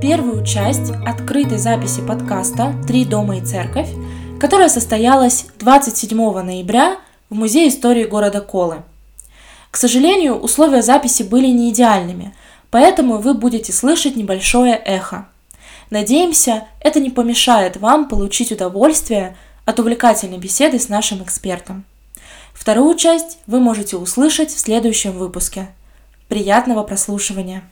первую часть открытой записи подкаста «Три дома и церковь», которая состоялась 27 ноября в Музее истории города Колы. К сожалению, условия записи были не идеальными, поэтому вы будете слышать небольшое эхо. Надеемся, это не помешает вам получить удовольствие от увлекательной беседы с нашим экспертом. Вторую часть вы можете услышать в следующем выпуске. Приятного прослушивания!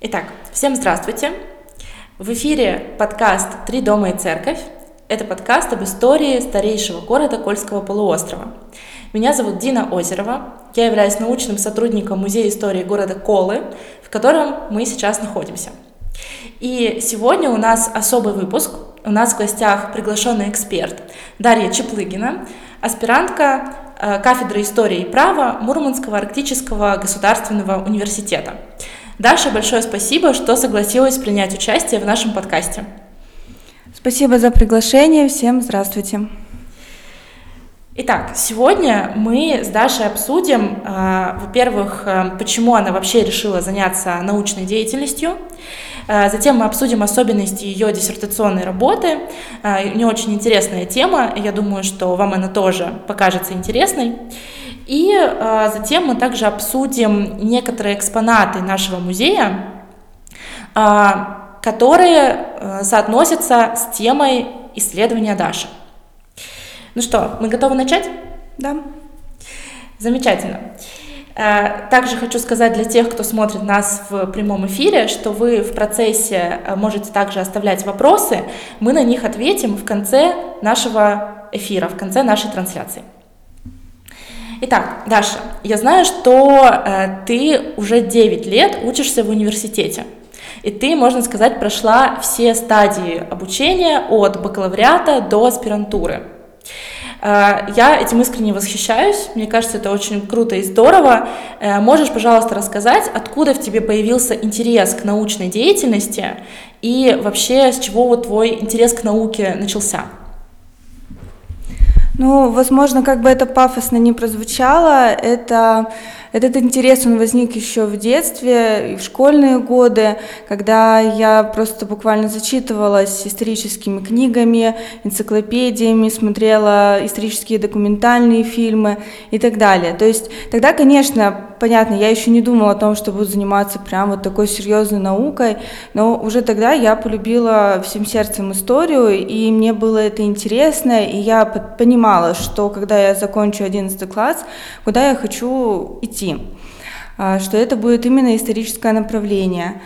Итак, всем здравствуйте! В эфире подкаст «Три дома и церковь». Это подкаст об истории старейшего города Кольского полуострова. Меня зовут Дина Озерова. Я являюсь научным сотрудником Музея истории города Колы, в котором мы сейчас находимся. И сегодня у нас особый выпуск. У нас в гостях приглашенный эксперт Дарья Чеплыгина, аспирантка э, кафедры истории и права Мурманского арктического государственного университета. Даша, большое спасибо, что согласилась принять участие в нашем подкасте. Спасибо за приглашение. Всем здравствуйте. Итак, сегодня мы с Дашей обсудим, э, во-первых, э, почему она вообще решила заняться научной деятельностью, э, затем мы обсудим особенности ее диссертационной работы. У нее очень интересная тема, я думаю, что вам она тоже покажется интересной. И э, затем мы также обсудим некоторые экспонаты нашего музея, э, которые э, соотносятся с темой исследования Даши. Ну что, мы готовы начать? Да. Замечательно. Также хочу сказать для тех, кто смотрит нас в прямом эфире, что вы в процессе можете также оставлять вопросы. Мы на них ответим в конце нашего эфира, в конце нашей трансляции. Итак, Даша, я знаю, что э, ты уже 9 лет учишься в университете. И ты, можно сказать, прошла все стадии обучения от бакалавриата до аспирантуры. Э, я этим искренне восхищаюсь. Мне кажется, это очень круто и здорово. Э, можешь, пожалуйста, рассказать, откуда в тебе появился интерес к научной деятельности и вообще с чего вот твой интерес к науке начался? Ну, возможно, как бы это пафосно не прозвучало, это этот интерес, он возник еще в детстве и в школьные годы, когда я просто буквально зачитывалась историческими книгами, энциклопедиями, смотрела исторические документальные фильмы и так далее. То есть тогда, конечно, понятно, я еще не думала о том, что буду заниматься прям вот такой серьезной наукой, но уже тогда я полюбила всем сердцем историю, и мне было это интересно, и я понимала, что когда я закончу 11 класс, куда я хочу идти, а, что это будет именно историческое направление.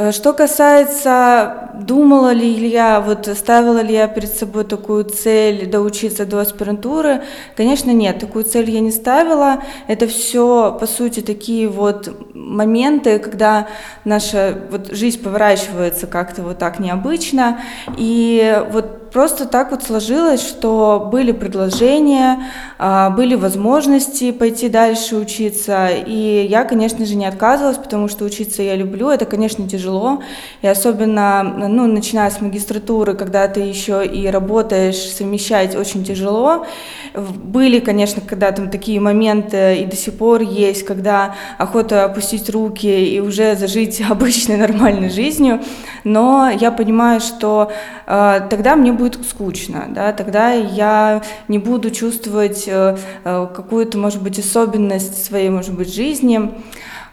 Э, что касается, думала ли я, вот ставила ли я перед собой такую цель доучиться до аспирантуры, конечно, нет, такую цель я не ставила. Это все, по сути, такие вот моменты, когда наша вот жизнь поворачивается как-то вот так необычно, и вот просто так вот сложилось, что были предложения, а, были возможности пойти дальше учиться, и я, конечно же, не отказывалась, потому что учиться я люблю, это, конечно, тяжело, и особенно, ну, начиная с магистратуры, когда ты еще и работаешь, совмещать очень тяжело. Были, конечно, когда там такие моменты и до сих пор есть, когда охота опустить руки и уже зажить обычной нормальной жизнью, но я понимаю, что э, тогда мне будет скучно, да, тогда я не буду чувствовать э, э, какую-то, может быть, особенность своей, может быть, жизни,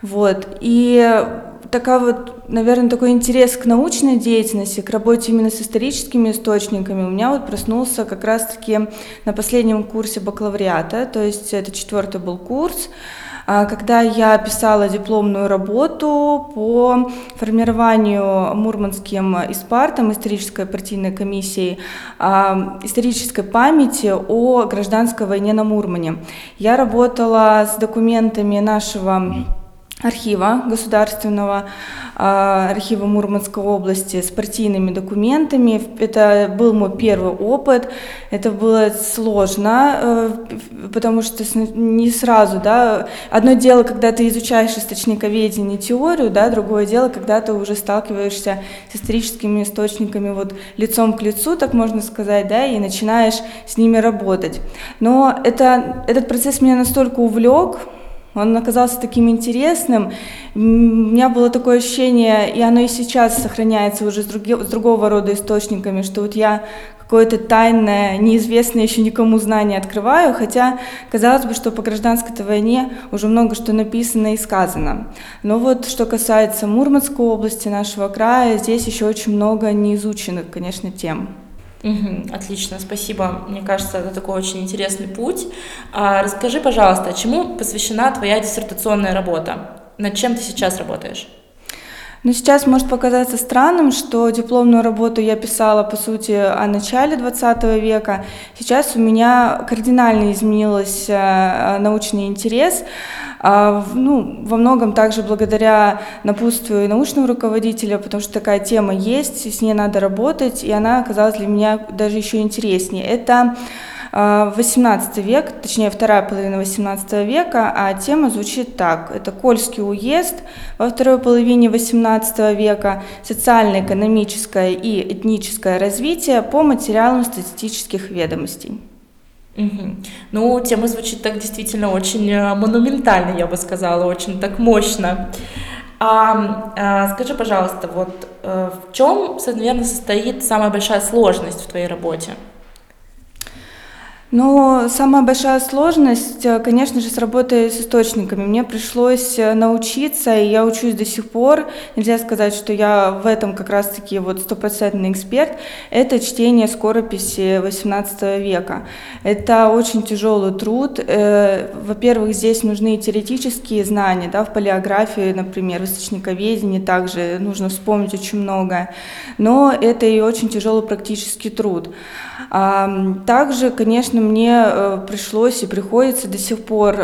вот, и такая вот, наверное, такой интерес к научной деятельности, к работе именно с историческими источниками у меня вот проснулся как раз-таки на последнем курсе бакалавриата, то есть это четвертый был курс, когда я писала дипломную работу по формированию Мурманским ИСПАРТом, исторической партийной комиссией, а, исторической памяти о гражданской войне на Мурмане. Я работала с документами нашего архива государственного, а, архива Мурманской области с партийными документами. Это был мой первый опыт. Это было сложно, э, потому что не сразу, да, одно дело, когда ты изучаешь источниковедение, теорию, да, другое дело, когда ты уже сталкиваешься с историческими источниками вот лицом к лицу, так можно сказать, да, и начинаешь с ними работать. Но это, этот процесс меня настолько увлек, Он оказался таким интересным. У меня было такое ощущение, и оно и сейчас сохраняется уже с, други, с другого рода источниками, что вот я какое-то тайное, неизвестное еще никому знание открываю, хотя казалось бы, что по гражданской войне уже много что написано и сказано. Но вот что касается Мурманской области, нашего края, здесь еще очень много неизученных, конечно, тем. Угу, отлично, спасибо. Мне кажется, это такой очень интересный путь. А, расскажи, пожалуйста, чему посвящена твоя диссертационная работа? Над чем ты сейчас работаешь? Но сейчас может показаться странным, что дипломную работу я писала, по сути, о начале 20 века. Сейчас у меня кардинально изменился э, научный интерес. А, ну, во многом также благодаря напутствию научного руководителя, потому что такая тема есть, с ней надо работать, и она оказалась для меня даже еще интереснее. Это 18 век, точнее вторая половина 18 века, а тема звучит так. Это Кольский уезд во второй половине 18 века, социально-экономическое и этническое развитие по материалам статистических ведомостей. Угу. Ну, тема звучит так действительно очень э, монументально, я бы сказала, очень так мощно. А, а скажи, пожалуйста, вот э, в чем, наверное, состоит самая большая сложность в твоей работе? Но самая большая сложность, э, конечно же, с работой с источниками. Мне пришлось э, научиться, и я учусь до сих пор. Нельзя сказать, что я в этом как раз-таки вот стопроцентный эксперт. Это чтение скорописи XVIII века. Это очень тяжелый труд. Э, во-первых, здесь нужны теоретические знания, да, в палеографии, например, в источниковедении также нужно вспомнить очень многое. Но это и очень тяжелый практический труд. Также, конечно, мне э, пришлось и приходится до сих пор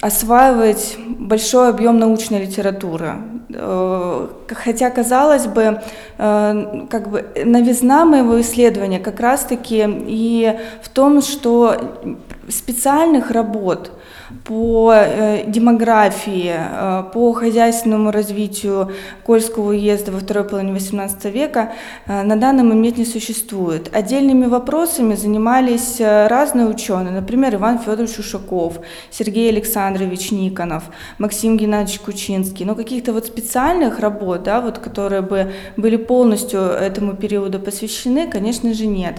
осваивать большой объем научной литературы. Э, хотя, казалось бы, э, как бы новизна моего исследования как раз-таки и в том, что специальных работ – по э, демографии, э, по хозяйственному развитию Кольского уезда во второй половине XVIII века э, на данный момент не существует. Отдельными вопросами занимались разные ученые, например, Иван Федорович Ушаков, Сергей Александрович Никонов, Максим Геннадьевич Кучинский. Но каких-то вот специальных работ, да, вот, которые бы были полностью этому периоду посвящены, конечно же, нет.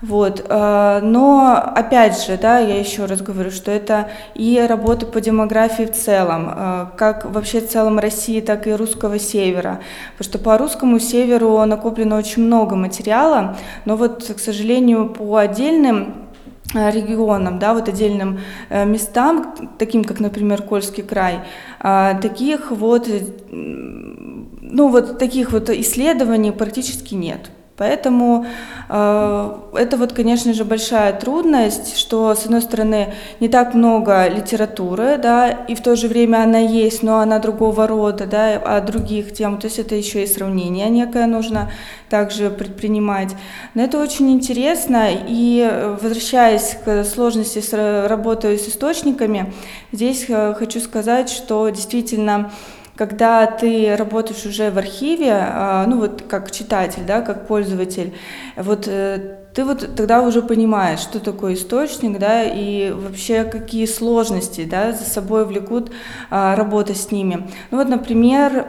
Вот. Э, но, опять же, да, я еще раз говорю, что это и работа по демографии в целом, э, как вообще в целом России, так и русского севера. Потому что по русскому северу накоплено очень много материала, но вот, к сожалению, по отдельным э, регионам, да, вот отдельным местам, таким как, например, Кольский край, таких вот, ну вот таких вот исследований практически нет. Поэтому э, это вот, конечно же, большая трудность, что, с одной стороны, не так много литературы, да, и в то же время она есть, но она другого рода, да, о других тем, то есть это еще и сравнение некое нужно также предпринимать. Но это очень интересно, и возвращаясь к сложности с работой с источниками, здесь э, хочу сказать, что действительно когда ты работаешь уже в архиве, а, ну вот как читатель, да, как пользователь, вот э, ты вот тогда уже понимаешь, что такое источник, да, и вообще какие сложности, да, за собой влекут а, работа с ними. Ну вот, например,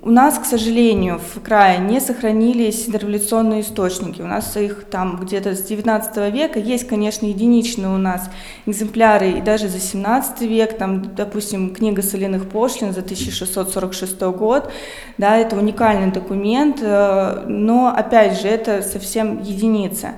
у нас, к сожалению, в крае не сохранились дореволюционные источники. У нас их там где-то с 19 века. Есть, конечно, единичные у нас экземпляры и даже за 17 век. Там, допустим, книга соляных пошлин за 1646 год. Да, это уникальный документ, э, но, опять же, это совсем единица.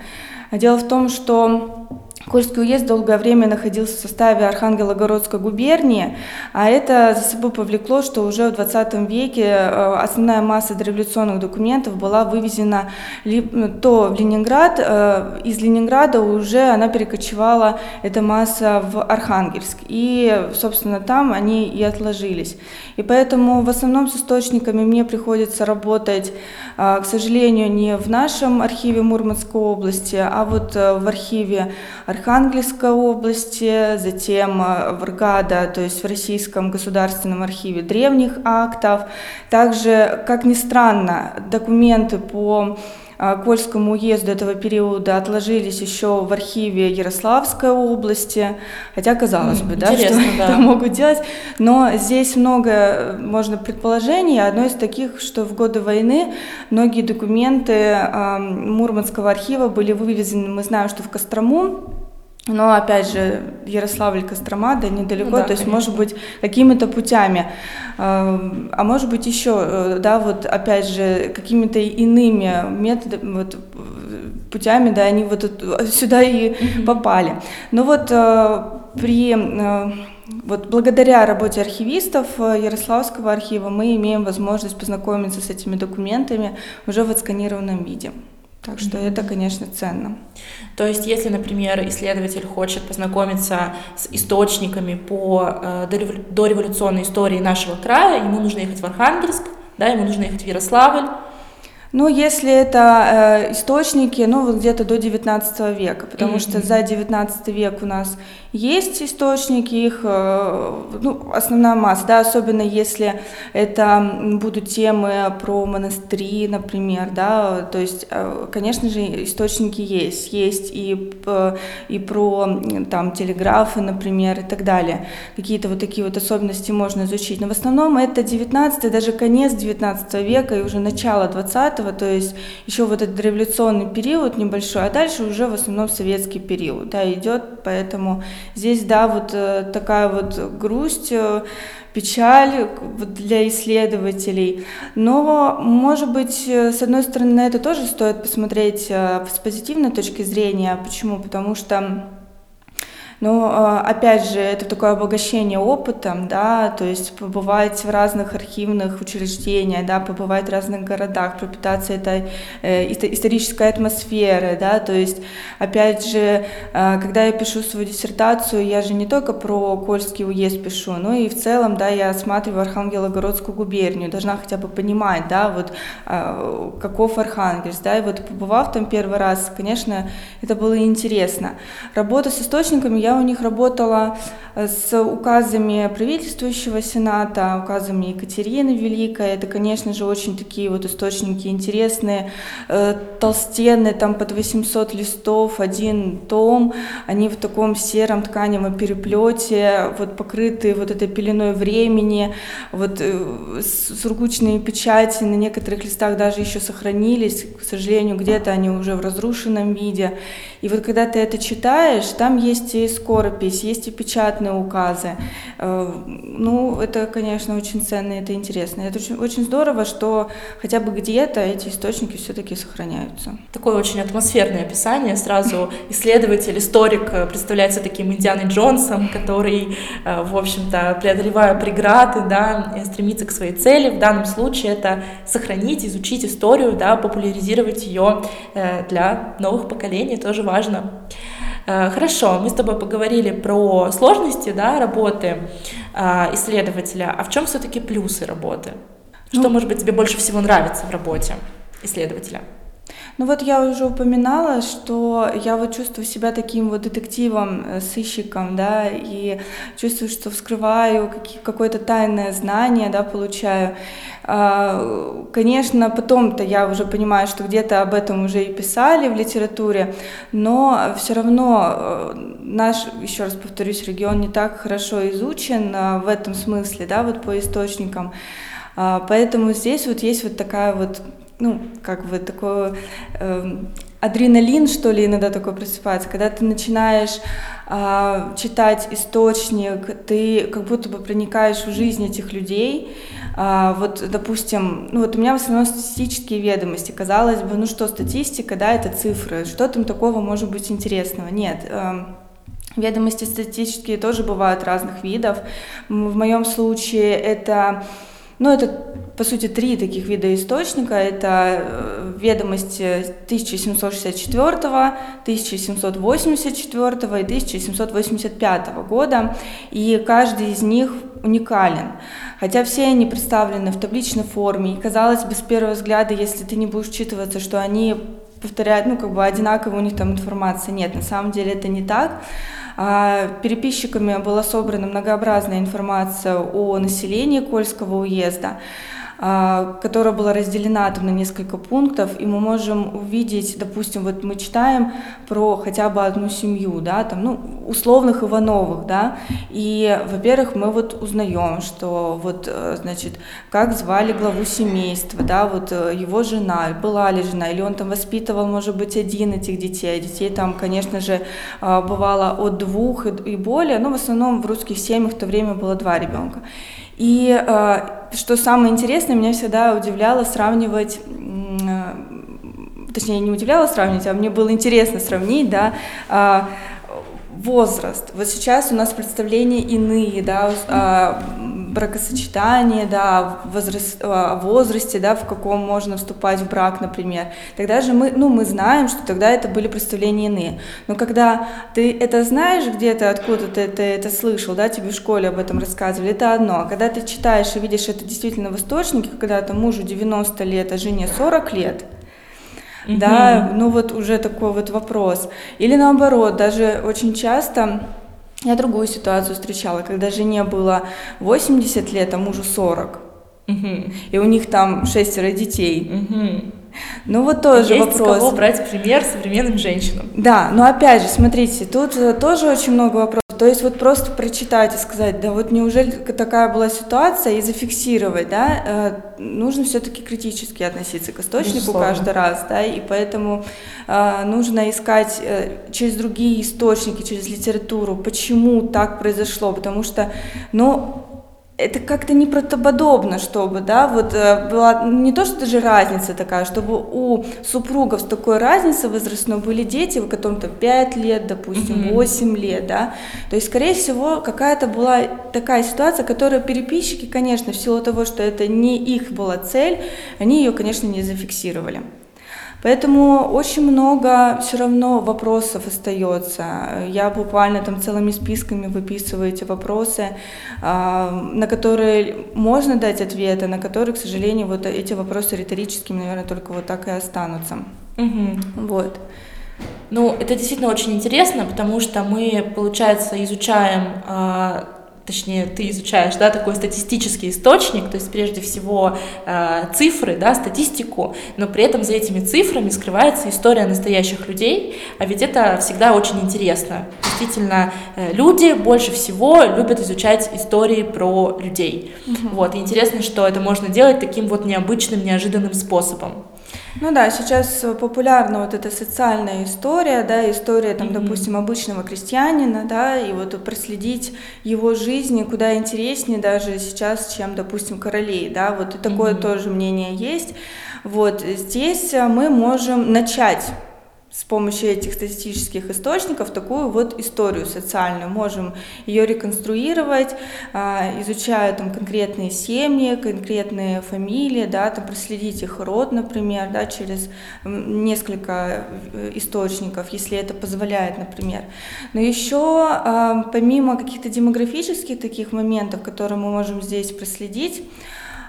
Дело в том, что Кольский уезд долгое время находился в составе Архангелогородской губернии, а это за собой повлекло, что уже в 20 веке э, основная масса дореволюционных документов была вывезена ну, то в Ленинград, э, из Ленинграда уже она перекочевала, эта масса, в Архангельск. И, собственно, там они и отложились. И поэтому в основном с источниками мне приходится работать, э, к сожалению, не в нашем архиве Мурманской области, а вот в архиве Архангельской области, затем э, в РГАДА, то есть в Российском государственном архиве древних актов. Также, как ни странно, документы по Кольскому уезду этого периода отложились еще в архиве Ярославской области, хотя казалось бы, да, что да. это могут делать, но здесь много э, можно предположений. Одно из таких, что в годы войны многие документы Мурманского архива были вывезены, мы знаем, что в Кострому, но опять же, Ярославль, Кострома, да, недалеко, ну, да, то есть, конечно. может быть, какими-то путями, а может быть еще, э, да, вот опять же, какими-то иными методами, вот, путями, да, они вот сюда и попали. Но вот э, при э, вот благодаря работе архивистов Ярославского архива мы имеем возможность познакомиться с этими документами уже в отсканированном виде. Так что это, конечно, ценно. То есть, если, например, исследователь хочет познакомиться с источниками по э, дореволюционной истории нашего края, ему нужно ехать в Архангельск, да, ему нужно ехать в Ярославль, ну, если это э, источники, ну, вот где-то до 19 века, потому mm-hmm. что за 19 век у нас есть источники, их, э, ну, основная масса, да, особенно если это будут темы про монастыри, например, да, то есть, э, конечно же, источники есть, есть и, э, и про, там, телеграфы, например, и так далее, какие-то вот такие вот особенности можно изучить, но в основном это 19 даже конец 19 века и уже начало 20 то есть еще вот этот революционный период небольшой, а дальше уже в основном советский период, да, идет, поэтому здесь, да, вот э, такая вот грусть, э, печаль для исследователей. Но, может быть, э, с одной стороны, на это тоже стоит посмотреть с позитивной точки зрения. Почему? Потому что но, а, опять же, это такое обогащение опытом, да, то есть побывать в разных архивных учреждениях, да, побывать в разных городах, пропитаться этой э, исторической атмосферой, да, то есть, опять же, э, когда я пишу свою диссертацию, я же не только про Кольский уезд пишу, но и в целом, да, я осматриваю Архангелогородскую губернию, должна хотя бы понимать, да, вот э, каков Архангельск, да, и вот побывав там первый раз, конечно, это было интересно. Работа с источниками я у них работала э, с указами правительствующего сената, указами Екатерины Великой. Это, конечно же, очень такие вот источники интересные, э, толстенные, там под 800 листов, один том. Они в таком сером тканевом переплете, вот покрытые вот этой пеленой времени, вот э, сургучные печати на некоторых листах даже еще сохранились, к сожалению, где-то они уже в разрушенном виде. И вот когда ты это читаешь, там есть и скоропись, есть и печатные указы. Э, ну, это, конечно, очень ценно, это интересно. Это очень, очень здорово, что хотя бы где-то эти источники все-таки сохраняются. Такое очень атмосферное описание. Сразу исследователь, историк э, представляется таким Индианой Джонсом, который, э, в общем-то, преодолевая преграды, да, стремится к своей цели. В данном случае это сохранить, изучить историю, да, популяризировать ее для новых поколений, тоже важно. Э, хорошо, мы с тобой поговорили про сложности да, работы э, исследователя, а в чем все-таки плюсы работы? Что, ну, может быть, тебе больше всего нравится в работе исследователя? Ну вот я уже упоминала, что я вот чувствую себя таким вот детективом, э, сыщиком, да, и чувствую, что вскрываю какое-то тайное знание, да, получаю. А, конечно, потом-то я уже понимаю, что где-то об этом уже и писали в литературе, но все равно э, наш, еще раз повторюсь, регион не так хорошо изучен э, в этом смысле, да, вот по источникам. А, поэтому здесь вот есть вот такая вот ну, как бы такой э, адреналин, что ли, иногда такой просыпается, когда ты начинаешь э, читать источник, ты как будто бы проникаешь в жизнь этих людей. Э, вот, допустим, ну вот у меня в основном статистические ведомости, казалось бы, ну что, статистика, да, это цифры, что там такого может быть интересного? Нет. Э, Ведомости статистические тоже бывают разных видов. В моем случае это ну, это, по сути, три таких вида источника. Это ведомости 1764, 1784 и 1785 года, и каждый из них уникален. Хотя все они представлены в табличной форме, и казалось бы, с первого взгляда, если ты не будешь учитываться, что они повторяют, ну, как бы одинаково у них там информация. Нет, на самом деле это не так. А, переписчиками была собрана многообразная информация о населении Кольского уезда. А, которая была разделена там на несколько пунктов, и мы можем увидеть, допустим, вот мы читаем про хотя бы одну семью, да, там, ну, условных Ивановых, да, и, во-первых, мы вот узнаем, что вот, э, значит, как звали главу семейства, да, вот э, его жена, была ли жена, или он там воспитывал, может быть, один этих детей, детей там, конечно же, а, бывало от двух и более, но в основном в русских семьях в то время было два ребенка. И э, что самое интересное, меня всегда удивляло сравнивать э, точнее, не удивляло сравнивать, а мне было интересно сравнить, да, а, возраст. Вот сейчас у нас представления иные, да, о бракосочетании, да, возраст, о возрасте, да, в каком можно вступать в брак, например. Тогда же мы, ну, мы знаем, что тогда это были представления иные. Но когда ты это знаешь где-то, откуда ты это, это слышал, да, тебе в школе об этом рассказывали, это одно. А когда ты читаешь и видишь это действительно в источнике, когда там мужу 90 лет, а жене 40 лет, да, ну вот уже такой вот вопрос. Или наоборот, даже очень часто я другую ситуацию встречала, когда жене было 80 лет, а мужу 40. Угу. И у них там шестеро детей. Угу. Ну вот тоже Есть вопрос. Есть кого брать пример современным женщинам. Да, но опять же, смотрите, тут э, тоже очень много вопросов. То есть вот просто прочитать и сказать, да вот неужели такая была ситуация и зафиксировать, да, э, нужно все-таки критически относиться к источнику Безусловно. каждый раз, да, и поэтому э, нужно искать э, через другие источники, через литературу, почему так произошло, потому что, ну, это как-то неправдоподобно, чтобы, да, вот э, была не то, что даже разница такая, чтобы у супругов с такой разницей возрастной были дети, в котором-то 5 лет, допустим, 8 лет, да, то есть, скорее всего, какая-то была такая ситуация, которую переписчики, конечно, в силу того, что это не их была цель, они ее, конечно, не зафиксировали. Поэтому очень много все равно вопросов остается. Я буквально там целыми списками выписываю эти вопросы, а, на которые можно дать ответы, на которые, к сожалению, вот эти вопросы риторическими, наверное, только вот так и останутся. Угу. Вот. Ну, это действительно очень интересно, потому что мы, получается, изучаем а, точнее, ты изучаешь, да, такой статистический источник, то есть прежде всего э, цифры, да, статистику, но при этом за этими цифрами скрывается история настоящих людей, а ведь это всегда очень интересно. Действительно, э, люди больше всего любят изучать истории про людей. Угу. Вот, и интересно, что это можно делать таким вот необычным, неожиданным способом. Ну да, сейчас популярна вот эта социальная история, да, история, там, mm-hmm. допустим, обычного крестьянина, да, и вот проследить его жизни куда интереснее даже сейчас, чем, допустим, королей, да, вот и такое mm-hmm. тоже мнение есть. Вот здесь мы можем начать с помощью этих статистических источников такую вот историю социальную. Можем ее реконструировать, а, изучая там конкретные семьи, конкретные фамилии, да, там проследить их род, например, да, через несколько э, источников, если это позволяет, например. Но еще а, помимо каких-то демографических таких моментов, которые мы можем здесь проследить,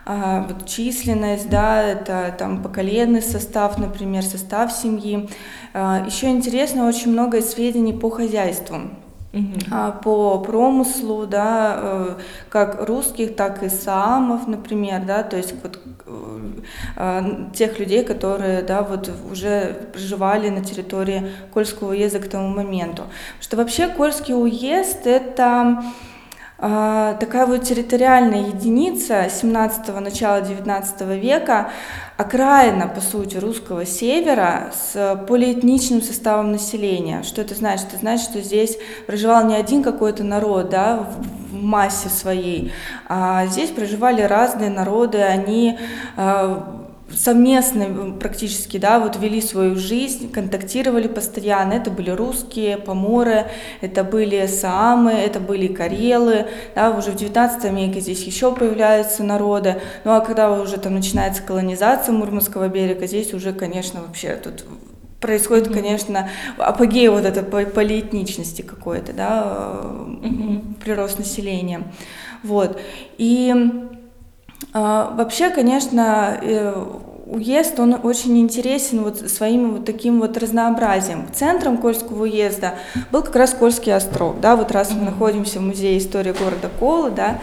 а, вот численность, да, это там поколенный состав, например, состав семьи. А, Еще интересно очень много сведений по хозяйству. Uh-huh. по промыслу, да, э, как русских, так и саамов, например, да, то есть вот э, тех людей, которые, да, вот уже проживали на территории Кольского уезда к тому моменту. Что вообще Кольский уезд это а, такая вот территориальная единица 17-го, начала 19 века, окраина, по сути, русского севера с полиэтничным составом населения. Что это значит? Это значит, что здесь проживал не один какой-то народ, да, в массе своей, а здесь проживали разные народы, они а, совместно практически, да, вот вели свою жизнь, контактировали постоянно. Это были русские, поморы, это были саамы, это были карелы, да, уже в 19 веке здесь еще появляются народы. Ну а когда уже там начинается колонизация Мурманского берега, здесь уже, конечно, вообще тут происходит, mm-hmm. конечно, апогей вот этой полиэтничности какой-то, да, mm-hmm. прирост населения. Вот. И вообще, конечно, э, уезд, он очень интересен вот своим вот таким вот разнообразием. Центром Кольского уезда был как раз Кольский остров, да, вот раз мы находимся в музее истории города Колы, да, А,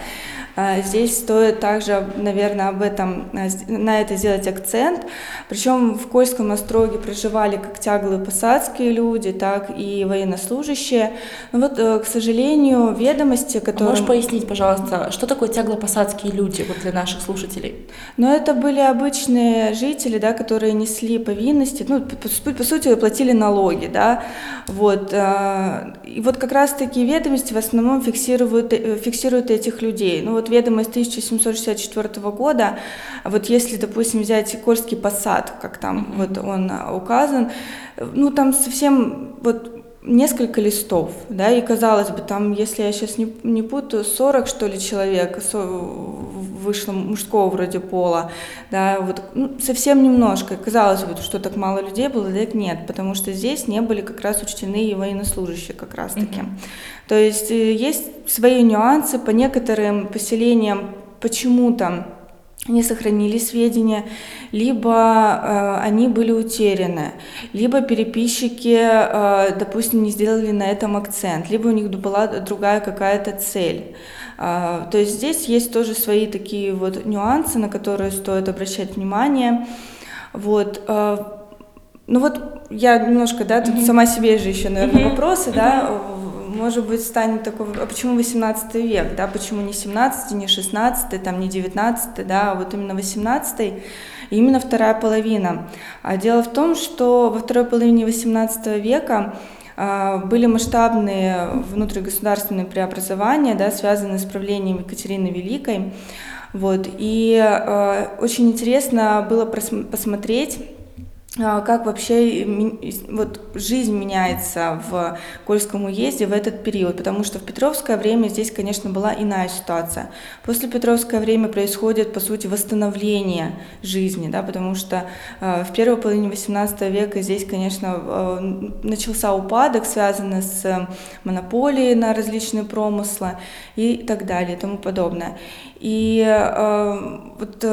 здесь стоит также, наверное, об этом, а, на это сделать акцент. Причем в Кольском остроге проживали как тяглые посадские люди, так и военнослужащие. Но вот, э, к сожалению, ведомости, которые... Можешь пояснить, пожалуйста, что такое тяглопосадские люди вот для наших слушателей? Ну, это были обычные жители, да, которые несли повинности, ну, по, по сути, платили налоги, да, вот. Э, и вот как раз такие ведомости в основном фиксируют, э, фиксируют этих людей. Ну, вот ведомость 1764 года, вот если, допустим, взять Кольский посад, как там mm-hmm. вот он указан, ну, там совсем вот несколько листов, да, и казалось бы, там, если я сейчас не, не путаю, 40, что ли, человек вышло мужского вроде пола, да, вот ну, совсем немножко. Казалось бы, что так мало людей было, да нет, потому что здесь не были как раз учтены и военнослужащие как раз-таки. Mm-hmm. То есть э, есть свои нюансы по некоторым поселениям почему-то не сохранили сведения, либо э, они были утеряны, либо переписчики, э, допустим, не сделали на этом акцент, либо у них была другая какая-то цель. Э, то есть здесь есть тоже свои такие вот нюансы, на которые стоит обращать внимание. Вот. Э, ну вот я немножко, да, тут mm-hmm. сама себе же еще, наверное, mm-hmm. вопросы, mm-hmm. да, может быть, станет такой, а почему 18 век, да, почему не 17, не 16, там, не 19, да, а вот именно 18 и именно вторая половина. А дело в том, что во второй половине 18 века а, были масштабные внутригосударственные преобразования, да, связанные с правлением Екатерины Великой. Вот, и э, очень интересно было посмотреть как вообще вот, жизнь меняется в Кольском уезде в этот период, потому что в Петровское время здесь, конечно, была иная ситуация. После Петровское время происходит, по сути, восстановление жизни, да, потому что э, в первой половине XVIII века здесь, конечно, э, начался упадок, связанный с монополией на различные промыслы и так далее и тому подобное. И э, вот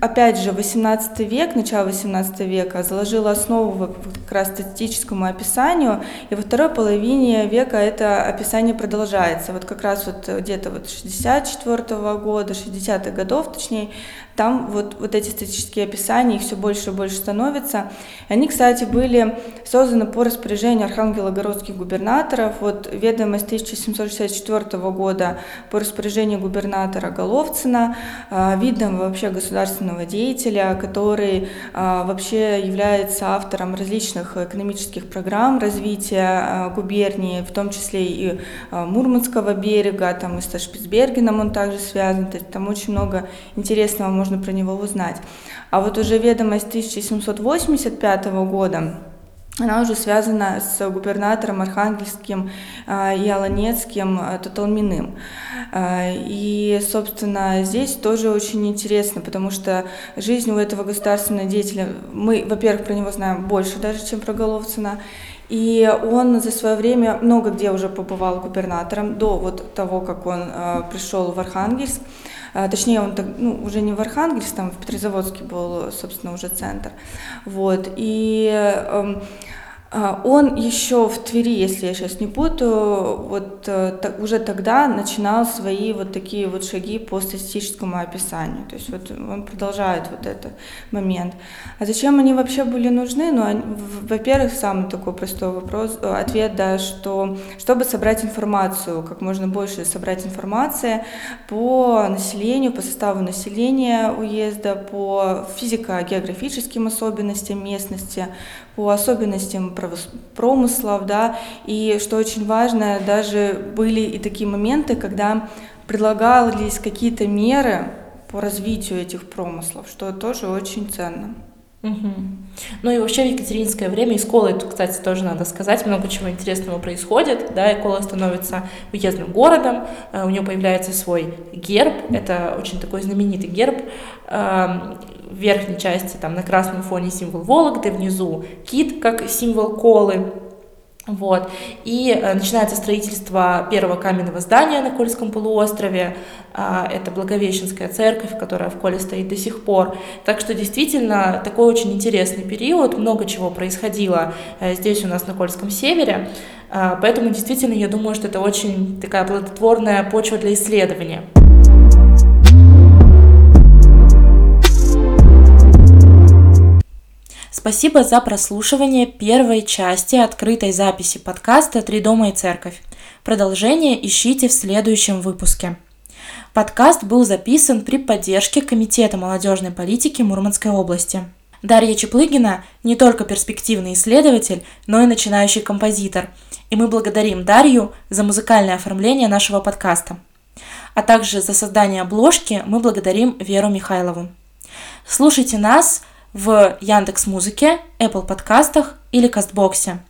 опять же, 18 век, начало 18 века заложило основу как раз статистическому описанию, и во второй половине века это описание продолжается. Вот как раз вот где-то вот 64 -го года, 60-х годов, точнее, там вот, вот эти статистические описания, их все больше и больше становится. Они, кстати, были созданы по распоряжению архангелогородских губернаторов. Вот ведомость 1764 года по распоряжению губернатора Головцина, а, видом вообще государственного деятеля, который а, вообще является автором различных экономических программ развития а, губернии, в том числе и Мурманского берега, там и со Шпицбергеном он также связан, то есть там очень много интересного можно можно про него узнать. А вот уже ведомость 1785 года, она уже связана с губернатором Архангельским а, и Аланецким а, Таталминым. А, и, собственно, здесь тоже очень интересно, потому что жизнь у этого государственного деятеля, мы, во-первых, про него знаем больше даже, чем про Головцина, и он за свое время много где уже побывал губернатором до вот того, как он пришел в Архангельск. А, точнее, он ну, уже не в Архангельск, там в Петрозаводске был, собственно, уже центр. Вот. И а, он еще в Твери, если я сейчас не путаю, вот э, уже тогда начинал свои вот такие вот шаги по статистическому описанию. То есть вот он продолжает вот этот момент. А зачем они вообще были нужны? Ну, во-первых, самый такой простой вопрос, э, ответ, да, что чтобы собрать информацию, как можно больше собрать информации по населению, по составу населения уезда, по физико-географическим особенностям местности, по особенностям промыслов, да, и что очень важно, даже были и такие моменты, когда предлагались какие-то меры по развитию этих промыслов, что тоже очень ценно. Угу. Ну и вообще в Екатеринское время и с Колой, кстати, тоже надо сказать, много чего интересного происходит, да, и становится уездным городом, э, у него появляется свой герб, это очень такой знаменитый герб, эм, в верхней части там на красном фоне символ Вологды, внизу кит как символ Колы, вот. И э, начинается строительство первого каменного здания на Кольском полуострове. Э, это Благовещенская церковь, которая в Коле стоит до сих пор. Так что действительно такой очень интересный период, много чего происходило э, здесь у нас на Кольском севере. Э, поэтому действительно я думаю, что это очень такая плодотворная почва для исследования. Спасибо за прослушивание первой части открытой записи подкаста «Три дома и церковь». Продолжение ищите в следующем выпуске. Подкаст был записан при поддержке Комитета молодежной политики Мурманской области. Дарья Чеплыгина не только перспективный исследователь, но и начинающий композитор. И мы благодарим Дарью за музыкальное оформление нашего подкаста. А также за создание обложки мы благодарим Веру Михайлову. Слушайте нас в Яндекс Музыке, Apple подкастах или Кастбоксе.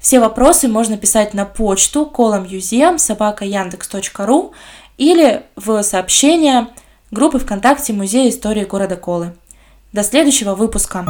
Все вопросы можно писать на почту columnmuseum собака яндекс.ру или в сообщения группы ВКонтакте Музея истории города Колы. До следующего выпуска!